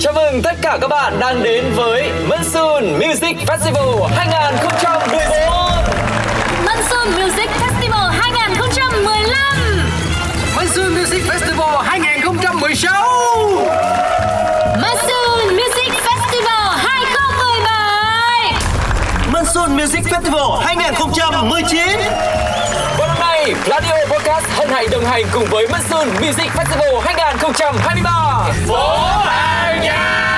Chào mừng tất cả các bạn đang đến với Monsoon Music Festival 2014 Monsoon Music Festival 2015 Monsoon Music Festival 2016 Monsoon Music Festival 2017 Monsoon Music Festival 2019 Và năm nay, Radio Podcast hân hạnh đồng hành cùng với Monsoon Music Festival 2023 Phố Hàng Podcast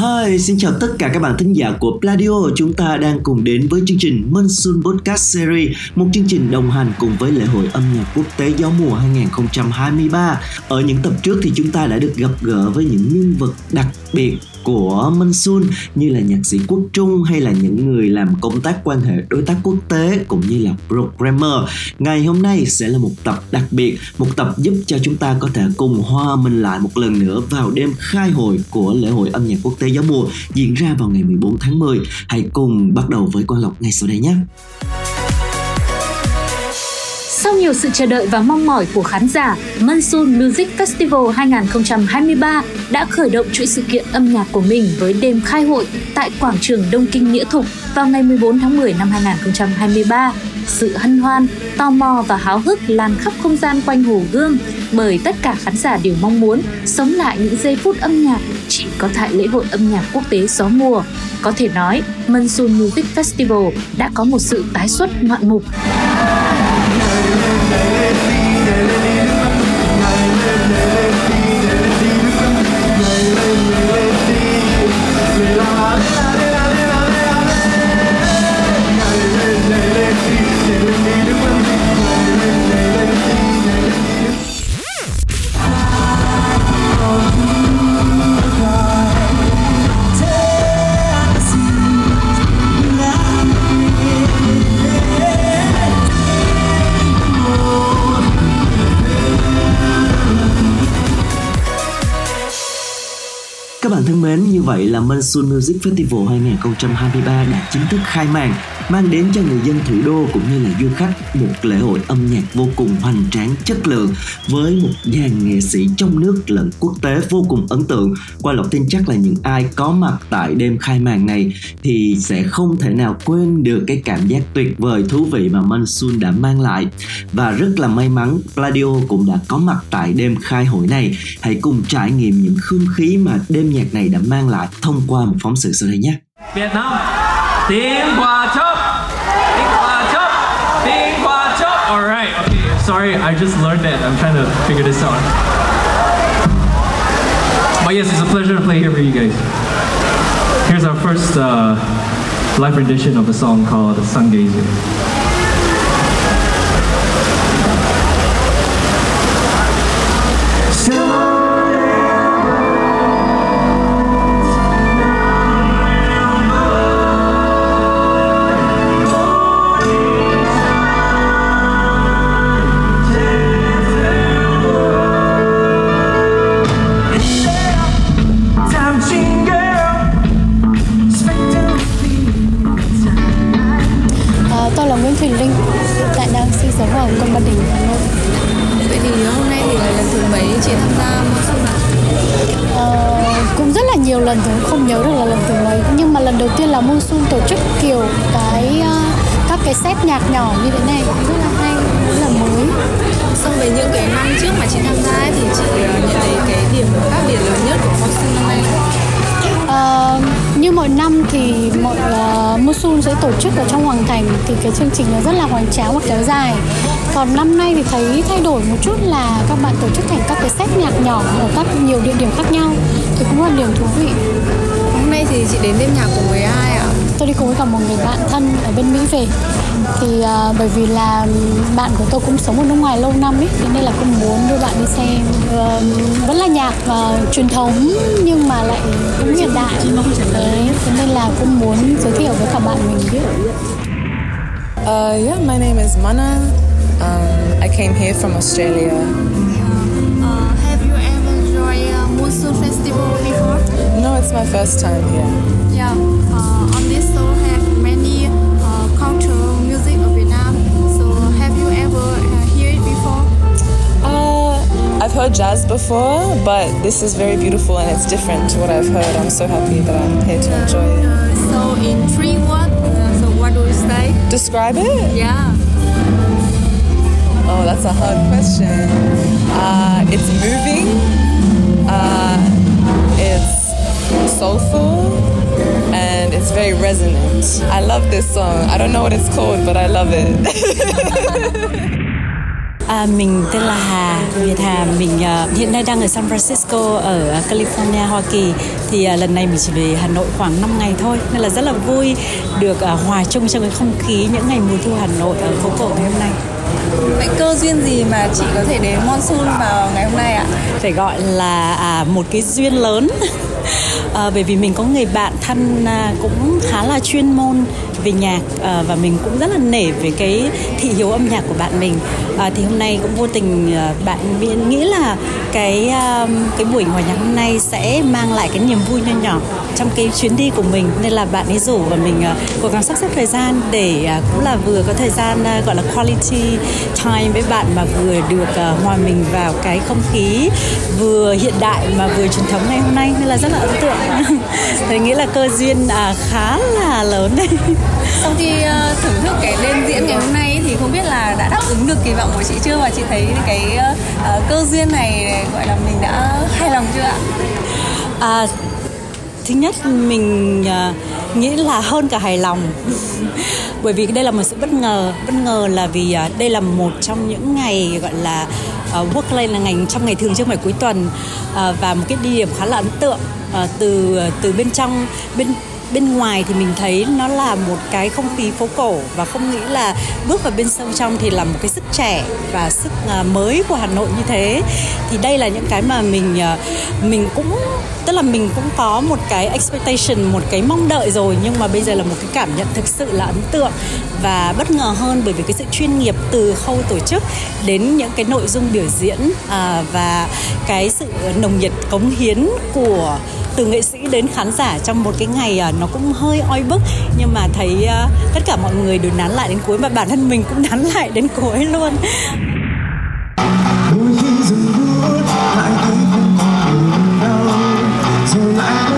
Hi, xin chào tất cả các bạn thính giả của Pladio Chúng ta đang cùng đến với chương trình Monsoon Podcast Series Một chương trình đồng hành cùng với lễ hội âm nhạc quốc tế gió mùa 2023 Ở những tập trước thì chúng ta đã được gặp gỡ với những nhân vật đặc biệt của Monsoon như là nhạc sĩ Quốc Trung hay là những người làm công tác quan hệ đối tác quốc tế cũng như là programmer. Ngày hôm nay sẽ là một tập đặc biệt, một tập giúp cho chúng ta có thể cùng hòa mình lại một lần nữa vào đêm khai hội của lễ hội âm nhạc quốc tế gió mùa diễn ra vào ngày 14 tháng 10. Hãy cùng bắt đầu với Quang Lộc ngay sau đây nhé. Sau nhiều sự chờ đợi và mong mỏi của khán giả, Monsoon Music Festival 2023 đã khởi động chuỗi sự kiện âm nhạc của mình với đêm khai hội tại quảng trường Đông Kinh Nghĩa Thục vào ngày 14 tháng 10 năm 2023. Sự hân hoan, tò mò và háo hức lan khắp không gian quanh Hồ gương bởi tất cả khán giả đều mong muốn sống lại những giây phút âm nhạc chỉ có tại lễ hội âm nhạc quốc tế gió mùa. Có thể nói, Monsoon Music Festival đã có một sự tái xuất ngoạn mục. Mến, như vậy là Monsoon Music Festival 2023 đã chính thức khai màn, mang đến cho người dân thủ đô cũng như là du khách một lễ hội âm nhạc vô cùng hoành tráng, chất lượng với một dàn nghệ sĩ trong nước lẫn quốc tế vô cùng ấn tượng. Qua lọc tin chắc là những ai có mặt tại đêm khai màn này thì sẽ không thể nào quên được cái cảm giác tuyệt vời thú vị mà Monsoon đã mang lại. Và rất là may mắn, Pladio cũng đã có mặt tại đêm khai hội này. Hãy cùng trải nghiệm những không khí mà đêm nhạc này đã mang lại thông qua một phóng sự sau đây nhé. Việt Nam tiếng qua chớp. Tiếng qua chớp. Tiếng qua chớp. Alright okay sorry I just learned it. I'm trying to figure this out. But yes it's a pleasure to play here for you guys. Here's our first uh, live rendition of a song called Sun set nhạc nhỏ như thế này cũng rất là hay rất là mới. So với những cái năm trước mà chị tham gia ấy, thì chị ờ, nhận thấy cái điểm khác biệt lớn nhất của Monsoon năm nay? Ờ, như mọi năm thì mọi uh, Monsoon sẽ tổ chức ở trong Hoàng Thành thì cái chương trình nó rất là hoành tráng và kéo dài. Còn năm nay thì thấy thay đổi một chút là các bạn tổ chức thành các cái set nhạc nhỏ ở các nhiều địa điểm khác nhau thì cũng là điểm thú vị. Hôm nay thì chị đến đêm nhạc cùng với ai ạ? tôi đi cùng với cả một người bạn thân ở bên Mỹ về thì à, bởi vì là bạn của tôi cũng sống ở nước ngoài lâu năm ấy thế nên là cũng muốn đưa bạn đi xem Ờ, vẫn là nhạc ờ, truyền thống nhưng mà lại cũng hiện đại đấy thế nên là cũng muốn giới thiệu với cả bạn mình biết Uh, yeah, my name is Mana. Um, I came here from Australia. Uh, have you ever enjoyed uh, Monsoon Festival before? No, it's my first time here. Yeah. Uh, heard jazz before, but this is very beautiful and it's different to what I've heard. I'm so happy that I'm here to enjoy it. So in three words, uh, so what do we say? Describe it? Yeah. Oh, that's a hard question. Uh, it's moving. Uh, it's soulful. And it's very resonant. I love this song. I don't know what it's called, but I love it. À, mình tên là Hà, Việt Hà. Mình uh, hiện nay đang ở San Francisco ở California, Hoa Kỳ. Thì uh, lần này mình chỉ về Hà Nội khoảng 5 ngày thôi, nên là rất là vui được uh, hòa chung trong cái không khí những ngày mùa thu Hà Nội ở phố cổ ngày hôm nay. Vậy cơ duyên gì mà chị có thể đến Monsoon vào ngày hôm nay ạ? Phải gọi là à, một cái duyên lớn. à, bởi vì mình có người bạn thân à, cũng khá là chuyên môn về nhạc ờ, và mình cũng rất là nể về cái thị hiếu âm nhạc của bạn mình. Ờ, thì hôm nay cũng vô tình à, bạn nghĩ là cái cái buổi hòa nhạc hôm nay sẽ mang lại cái niềm vui nho nhỏ trong cái chuyến đi của mình. Nên là bạn ấy rủ và mình à, cố gắng sắp xếp thời gian để à, cũng là vừa có thời gian à, gọi là quality time với bạn mà vừa được hòa mình vào cái không khí vừa hiện đại mà vừa truyền thống ngày hôm nay. Nên là rất là ấn tượng. Tôi nghĩ là cơ duyên à, khá là lớn. Đấy sau khi uh, thưởng thức cái đêm diễn ngày hôm nay thì không biết là đã đáp ứng được kỳ vọng của chị chưa? Và chị thấy cái uh, cơ duyên này gọi là mình đã hài lòng chưa ạ? À, thứ nhất mình uh, nghĩ là hơn cả hài lòng. Bởi vì đây là một sự bất ngờ. Bất ngờ là vì uh, đây là một trong những ngày gọi là uh, work là ngày trong ngày thường chứ không phải cuối tuần uh, và một cái địa điểm khá là ấn tượng uh, từ từ bên trong bên bên ngoài thì mình thấy nó là một cái không khí phố cổ và không nghĩ là bước vào bên sâu trong thì là một cái sức trẻ và sức à, mới của Hà Nội như thế. Thì đây là những cái mà mình à, mình cũng, tức là mình cũng có một cái expectation, một cái mong đợi rồi, nhưng mà bây giờ là một cái cảm nhận thực sự là ấn tượng và bất ngờ hơn bởi vì cái sự chuyên nghiệp từ khâu tổ chức đến những cái nội dung biểu diễn à, và cái sự nồng nhiệt cống hiến của từ nghệ sĩ đến khán giả trong một cái ngày à, nó cũng hơi oi bức. Nhưng mà thấy à, tất cả mọi người đều nán lại đến cuối và bản thân mình cũng nán lại đến cuối luôn. Đôi khi dừng bước lại thấy không còn đau, rồi lại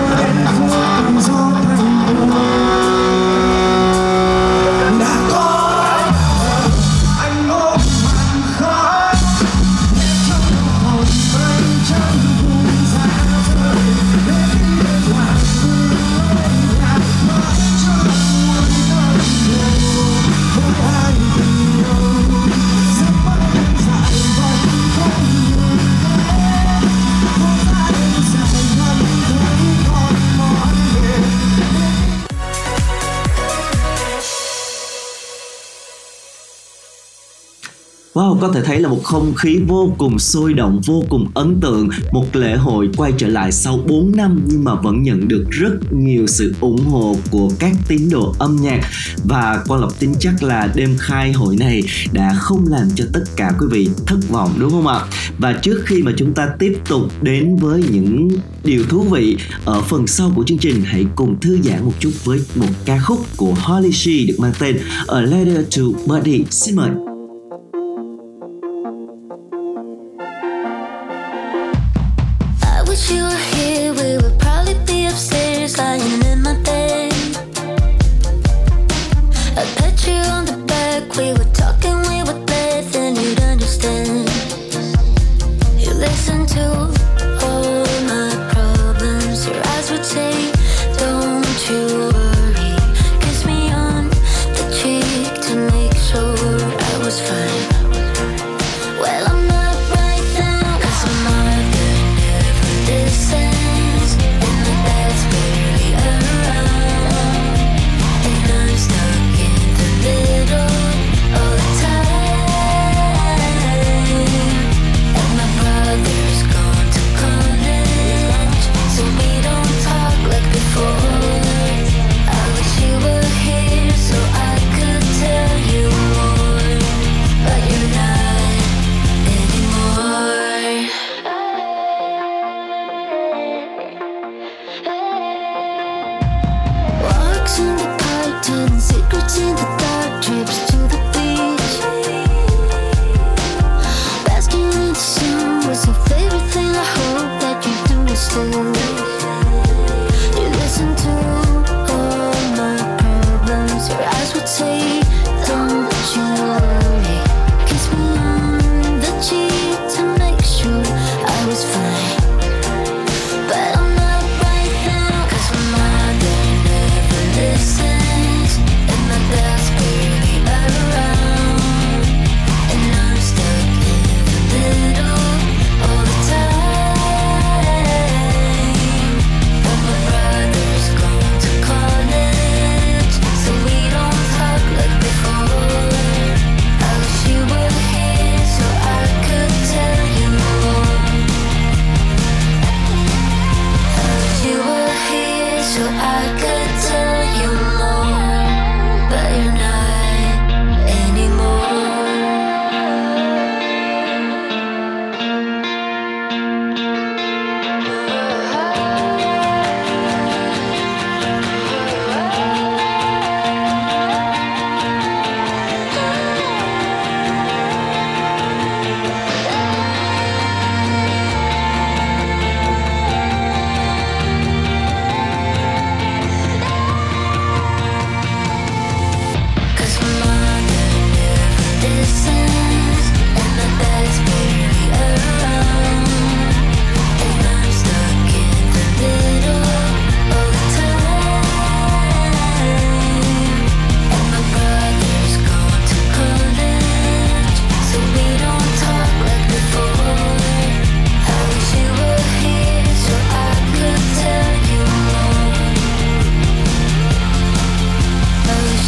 Có thể thấy là một không khí vô cùng sôi động, vô cùng ấn tượng. Một lễ hội quay trở lại sau 4 năm nhưng mà vẫn nhận được rất nhiều sự ủng hộ của các tín đồ âm nhạc. Và Quang Lộc tin chắc là đêm khai hội này đã không làm cho tất cả quý vị thất vọng đúng không ạ? Và trước khi mà chúng ta tiếp tục đến với những điều thú vị ở phần sau của chương trình Hãy cùng thư giãn một chút với một ca khúc của Holly She được mang tên A Letter to Buddy. Xin mời.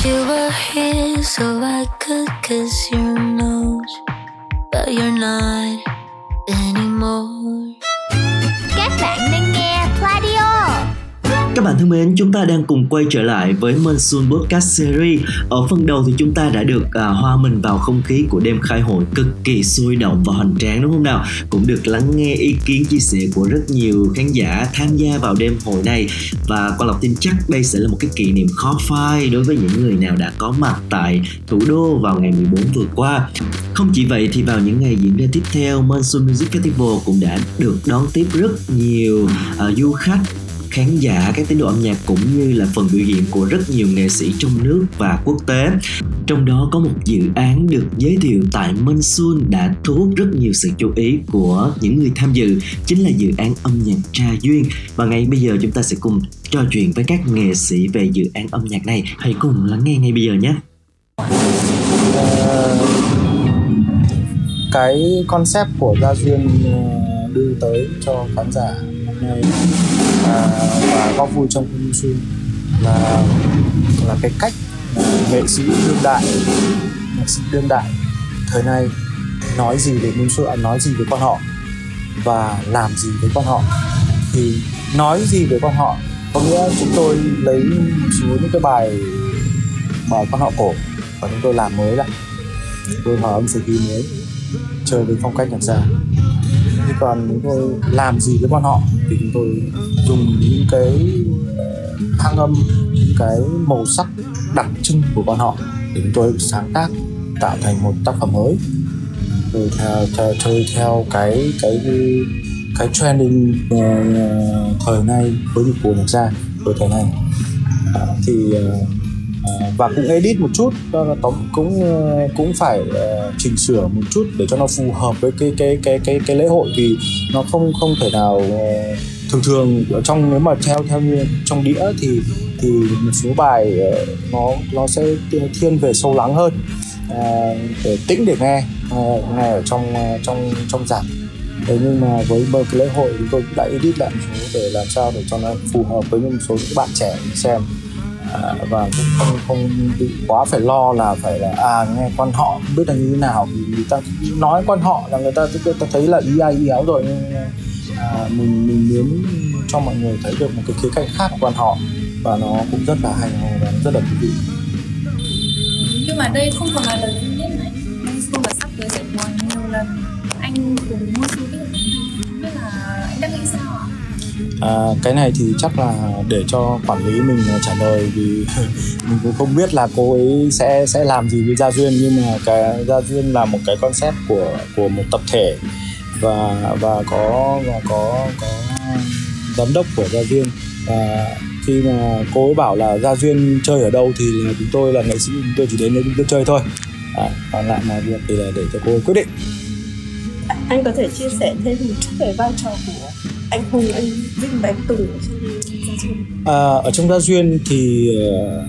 You were here so I could kiss your nose, but you're not anymore. Các bạn thân mến, chúng ta đang cùng quay trở lại với Monsoon Podcast Series. Ở phần đầu thì chúng ta đã được à, hòa mình vào không khí của đêm khai hội cực kỳ sôi động và hoành tráng đúng không nào? Cũng được lắng nghe ý kiến chia sẻ của rất nhiều khán giả tham gia vào đêm hội này và qua lọc tin chắc đây sẽ là một cái kỷ niệm khó phai đối với những người nào đã có mặt tại thủ đô vào ngày 14 vừa qua. Không chỉ vậy thì vào những ngày diễn ra tiếp theo, Monsoon Music Festival cũng đã được đón tiếp rất nhiều à, du khách khán giả các tín đồ âm nhạc cũng như là phần biểu diễn của rất nhiều nghệ sĩ trong nước và quốc tế. Trong đó có một dự án được giới thiệu tại Monsoon đã thu hút rất nhiều sự chú ý của những người tham dự, chính là dự án âm nhạc Tra Duyên. Và ngay bây giờ chúng ta sẽ cùng trò chuyện với các nghệ sĩ về dự án âm nhạc này. Hãy cùng lắng nghe ngay bây giờ nhé. Ờ, cái concept của Gia Duyên ờ, đưa tới cho khán giả hôm nay à, và góp vui trong công xuân là là cái cách nghệ sĩ đương đại nghệ sĩ đương đại thời nay nói gì về Minh Xuân, nói gì với con họ và làm gì với con họ. Thì nói gì với con họ có nghĩa chúng tôi lấy một số những cái bài bài con họ cổ và chúng tôi làm mới lại. Tôi hòa âm sử khí mới chơi với phong cách nhạc gia thì còn chúng tôi làm gì với bọn họ thì chúng tôi dùng những cái ờ, thăng âm những cái màu sắc đặc trưng của bọn họ để chúng tôi sáng tác tạo thành một tác phẩm mới. Rồi theo, theo chơi theo cái cái cái trending uh, thời nay với nhịp của nhạc gia của thời nay uh, thì uh, và cũng edit một chút tóm cũng ờ, cũng phải ờ, chỉnh sửa một chút để cho nó phù hợp với cái cái cái cái cái lễ hội. Vì nó không không thể nào ờ, thường thường ở trong nếu mà theo theo như trong đĩa thì thì một số bài nó nó sẽ thiên về sâu lắng hơn à, để tĩnh để nghe à, nghe ở trong trong trong giảm thế nhưng mà với một cái lễ hội chúng tôi cũng đã edit lại một số để làm sao để cho nó phù hợp với một số những bạn trẻ xem à, và cũng không không bị quá phải lo là phải là à nghe quan họ biết là như thế nào. Vì người ta nói quan họ là người ta người ta thấy là ý ai ý áo rồi nhưng à, mình mình muốn cho mọi người thấy được một cái khía cạnh khác của quan họ. Và nó cũng rất là hay và rất là thú vị. Nhưng mà đây không còn là lần duy nhất này Monsoon là sắp tới sẽ có nhiều lần anh cùng Monsoon À, cái này thì chắc là để cho quản lý mình à, trả lời vì mình cũng không biết là cô ấy sẽ sẽ làm gì với Gia Duyên. Nhưng mà cái Gia Duyên là một cái concept của của một tập thể. Và và có và có có giám đốc của Gia Duyên. Và khi mà cô ấy bảo là gia duyên chơi ở đâu thì là chúng tôi là nghệ sĩ chúng tôi chỉ đến để chúng tôi chơi thôi. À, còn lại là việc thì là để cho cô ấy quyết định. Anh có thể chia sẻ thêm một chút về vai trò của anh Hùng, anh Vinh và anh Tùng. Ở trong Gia Duyên? À, ở trong gia duyên thì ờ,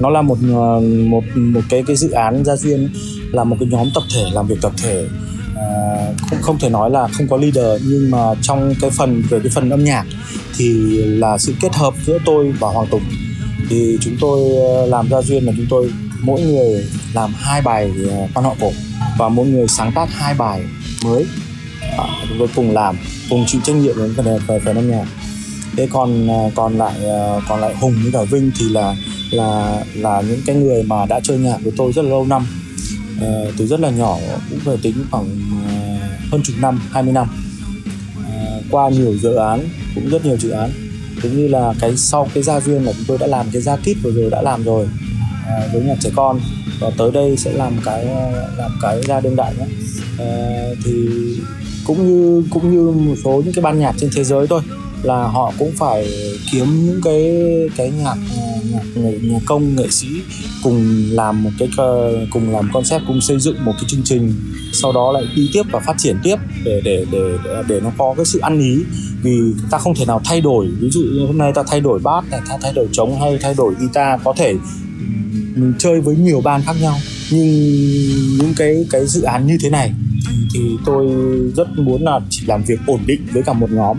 nó là một ờ, một một cái cái dự án gia duyên là một cái nhóm tập thể làm việc tập thể. À, không không thể nói là không có leader nhưng mà trong cái phần về cái phần âm nhạc thì là sự kết hợp giữa tôi và Hoàng Tùng. Thì chúng tôi ờ, làm gia duyên là chúng tôi mỗi người làm hai bài quan họ cổ và mỗi người sáng tác hai bài mới à, chúng tôi cùng làm cùng chịu trách nhiệm đến phần về phần âm nhạc. Thế còn à, còn lại à, còn lại hùng với cả vinh thì là là là những cái người mà đã chơi nhạc với tôi rất là lâu năm. À, từ rất là nhỏ cũng phải tính khoảng à, hơn chục năm 20 năm. À, qua nhiều dự án cũng rất nhiều dự án. Cũng như là cái sau cái gia duyên là chúng tôi đã làm cái gia kít vừa rồi đã làm rồi à, với nhạc trẻ con. Và tới đây sẽ làm cái làm cái gia đương đại nhé. À, thì cũng như cũng như một số những cái ban nhạc trên thế giới thôi là họ cũng phải kiếm những cái cái nhạc nhạc, nhạc, nhạc công nghệ sĩ cùng làm một cái cùng làm concept cùng xây dựng một cái chương trình sau đó lại đi tiếp và phát triển tiếp để để để để, nó có cái sự ăn ý. Vì ta không thể nào thay đổi ví dụ như hôm nay ta thay đổi bass ta thay đổi trống hay thay đổi guitar có thể mình chơi với nhiều ban khác nhau. Nhưng những cái cái dự án như thế này thì tôi rất muốn là chỉ làm việc ổn định với cả một nhóm.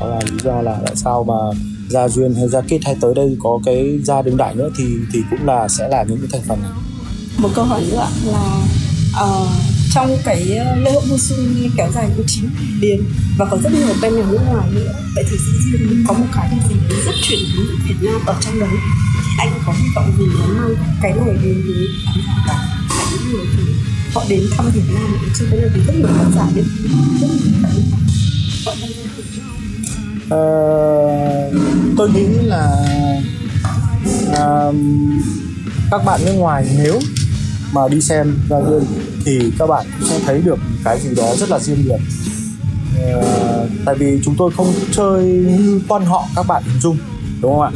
Đó là lý do là tại sao mà gia duyên hay gia kết hay tới đây có cái gia đương đại nữa thì thì cũng là sẽ là những cái thành phần này. Một câu hỏi nữa là uh, trong cái ờ, lễ hội mùa kéo dài của 9 liền và có rất nhiều bên nhà nước ngoài nữa vậy thì Gia Duyên có một cái gì rất truyền thống của Việt Nam ở trong đấy? Thì anh có hy vọng gì muốn mang cái này đến với khán giả và những người họ đến thăm Việt Nam cho nên là vì rất nhiều khán giả rất nhiều khán giả họ đang Ờ, tôi nghĩ là à, các bạn nước ngoài nếu mà đi xem ra duyên thì các bạn sẽ thấy được cái gì đó rất là riêng biệt. À, tại vì chúng tôi không chơi như con họ các bạn hình dung đúng không ạ?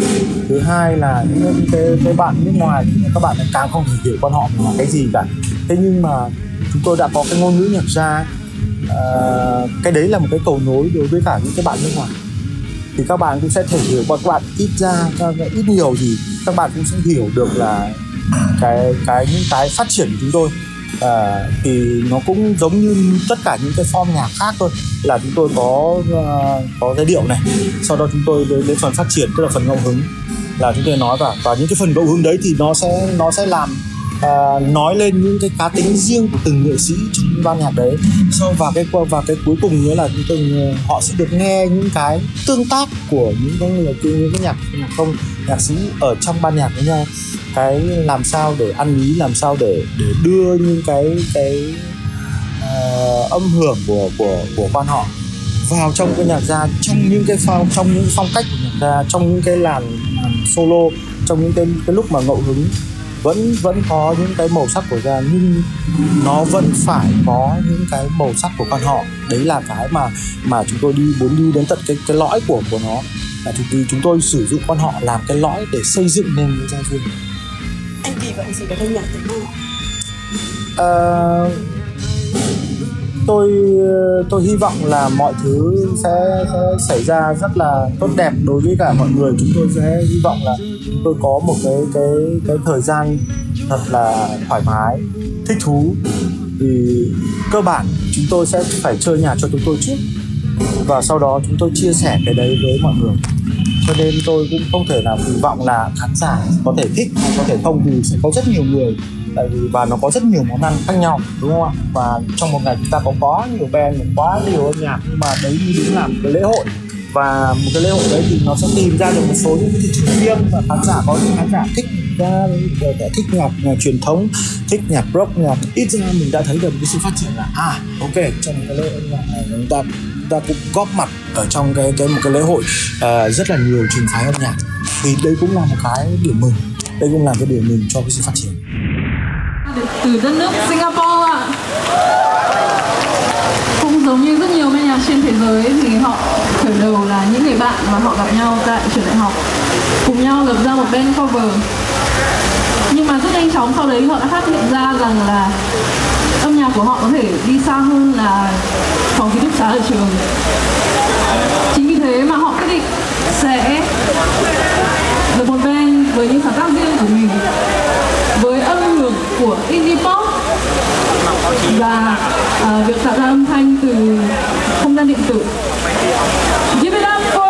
Thứ hai là những cái, cái bạn nước ngoài thì các bạn càng không thể hiểu con họ là cái gì cả thế nhưng mà chúng tôi đã có cái ngôn ngữ nhạc ra Ờ, cái đấy là một cái cầu nối đối với cả những cái bạn nước ngoài. Thì các bạn cũng sẽ thể hiểu và các bạn ít ra ít nhiều thì các bạn cũng sẽ hiểu được là cái cái những cái phát triển của chúng tôi. À, thì nó cũng giống như tất cả những cái form nhạc khác thôi. Là chúng tôi có ờ, có giai điệu này sau đó chúng tôi đến, đến phần phát triển tức là phần ngẫu hứng. Là chúng tôi nói vào và những cái phần ngẫu hứng đấy thì nó sẽ nó sẽ làm uh, nói lên những cái cá tính riêng của từng nghệ sĩ trong ban nhạc đấy. Sau và cái và cái cuối cùng nữa là chúng tôi ờ, họ sẽ được nghe những cái tương tác của những cái người những cái nhạc nhạc không nhạc sĩ ở trong ban nhạc với nhau. Cái làm sao để ăn ý làm sao để để đưa những cái cái uh, âm hưởng của của của quan họ vào trong cái nhạc gia trong những cái phong trong những phong cách của nhạc gia trong những cái làn solo trong những cái cái lúc mà ngẫu hứng vẫn vẫn có những cái màu sắc của gia nhưng nó vẫn phải có những cái màu sắc của quan họ. Đấy là cái mà mà chúng tôi đi muốn đi đến tận cái cái lõi của của nó. Là thì vì chúng tôi sử dụng quan họ làm cái lõi để xây dựng nên cái gia duyên anh kỳ vọng gì về âm nhạc Nam ạ? Tôi tôi hy vọng là mọi thứ sẽ, sẽ xảy ra rất là tốt đẹp đối với cả mọi người. Chúng tôi sẽ hy vọng là tôi có một cái cái cái thời gian thật là thoải mái thích thú. Thì cơ bản chúng tôi sẽ phải chơi nhà cho chúng tôi trước và sau đó chúng tôi chia sẻ cái đấy với mọi người. Cho nên tôi cũng không thể nào kỳ vọng là khán giả có thể thích hay có thể không vì sẽ có rất nhiều người tại vì và nó có rất nhiều món ăn khác nhau đúng không ạ? Và trong một ngày chúng ta có quá nhiều band quá nhiều âm nhạc nhưng mà đấy cũng là một cái lễ hội. Và một cái lễ hội đấy thì nó sẽ tìm ra được một số những thị trường riêng và khán giả có những khán giả thích ra ờ, thích nhạc, nhạc truyền thống thích nhạc rock nhạc ít ra mình đã thấy được một cái sự phát triển là à ok trong cái lễ hội này chúng ta chúng ta cũng góp mặt ở trong cái cái một cái lễ hội uh, rất là nhiều trường phái âm nhạc. Thì đây cũng là một cái điểm mừng đây cũng là cái điểm mừng cho cái sự phát triển từ đất nước Singapore ạ. Cũng giống như rất nhiều bên nhạc trên thế giới thì họ khởi đầu là những người bạn mà họ gặp nhau tại trường đại học. Cùng nhau lập ra một band cover. Nhưng mà rất nhanh chóng sau đấy họ đã phát hiện ra rằng là âm nhạc của họ có thể đi xa hơn là phòng ký túc xá ở trường. Chính vì thế mà họ quyết định sẽ lập một band với những sáng tác riêng của mình của indie pop. Và uh, việc tạo ra âm thanh từ không gian điện tử. Give it up for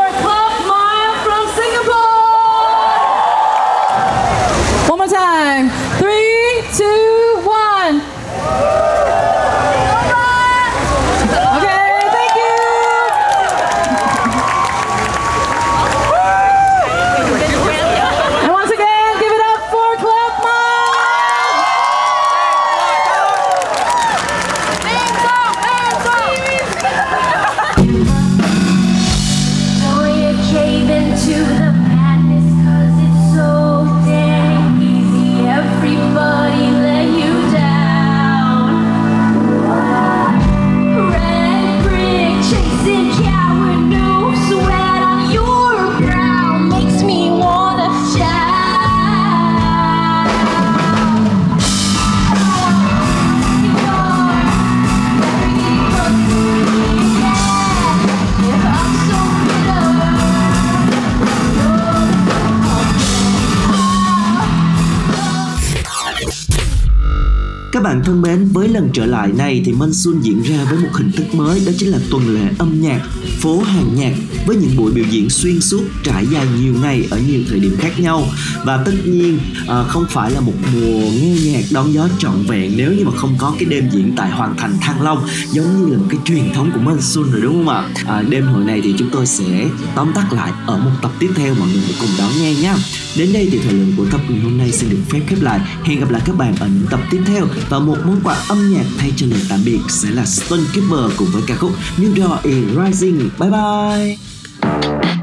bạn thân mến, với lần trở lại này thì Monsoon diễn ra với một hình thức mới đó chính là tuần lễ âm nhạc, phố hàng nhạc với những buổi biểu diễn xuyên suốt trải dài nhiều ngày ở nhiều thời điểm khác nhau và tất nhiên à, không phải là một mùa nghe nhạc đón gió trọn vẹn nếu như mà không có cái đêm diễn tại Hoàng Thành Thăng Long giống như là một cái truyền thống của Monsoon rồi đúng không ạ? À, đêm hội này thì chúng tôi sẽ tóm tắt lại ở một tập tiếp theo mọi người cùng đón nghe nhé. Đến đây thì thời lượng của tập ngày hôm nay xin được phép khép lại. Hẹn gặp lại các bạn ở những tập tiếp theo và một món quà âm nhạc thay cho lời tạm biệt sẽ là Stone Keeper cùng với ca khúc New Dawn is Rising. 拜拜。